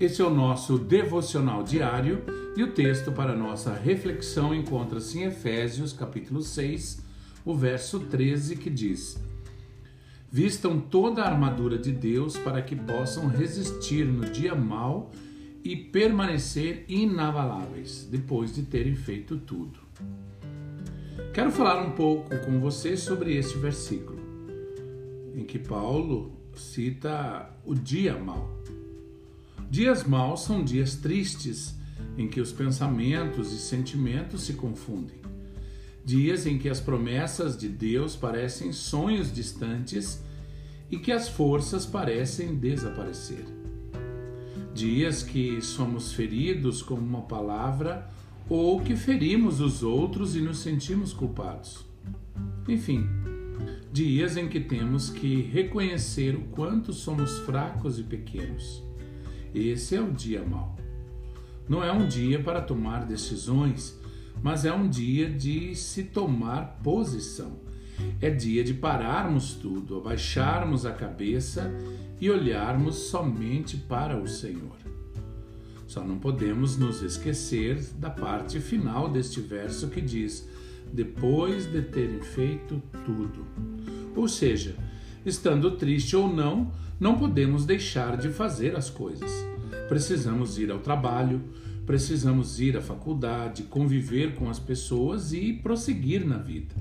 Esse é o nosso devocional diário e o texto para nossa reflexão encontra-se em Efésios, capítulo 6, o verso 13, que diz: Vistam toda a armadura de Deus para que possam resistir no dia mau e permanecer inabaláveis depois de terem feito tudo. Quero falar um pouco com você sobre este versículo, em que Paulo cita o dia mau. Dias maus são dias tristes em que os pensamentos e sentimentos se confundem. Dias em que as promessas de Deus parecem sonhos distantes e que as forças parecem desaparecer. Dias que somos feridos com uma palavra ou que ferimos os outros e nos sentimos culpados. Enfim, dias em que temos que reconhecer o quanto somos fracos e pequenos esse é o dia mau. Não é um dia para tomar decisões, mas é um dia de se tomar posição. É dia de pararmos tudo, abaixarmos a cabeça e olharmos somente para o Senhor. Só não podemos nos esquecer da parte final deste verso que diz: depois de terem feito tudo. Ou seja, estando triste ou não, não podemos deixar de fazer as coisas. Precisamos ir ao trabalho, precisamos ir à faculdade, conviver com as pessoas e prosseguir na vida.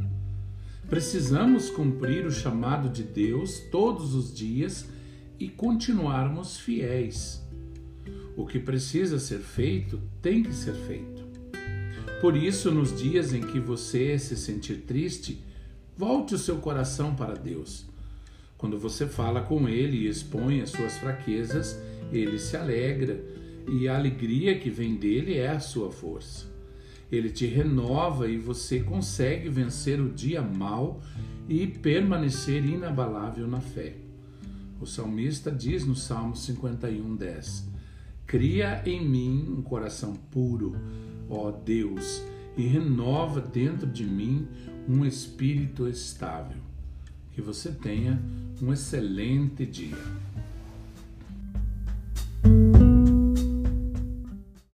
Precisamos cumprir o chamado de Deus todos os dias e continuarmos fiéis. O que precisa ser feito tem que ser feito. Por isso, nos dias em que você se sentir triste, volte o seu coração para Deus quando você fala com ele e expõe as suas fraquezas, ele se alegra e a alegria que vem dele é a sua força. Ele te renova e você consegue vencer o dia mal e permanecer inabalável na fé. O salmista diz no Salmo 51:10: Cria em mim um coração puro, ó Deus, e renova dentro de mim um espírito estável. Que você tenha um excelente dia.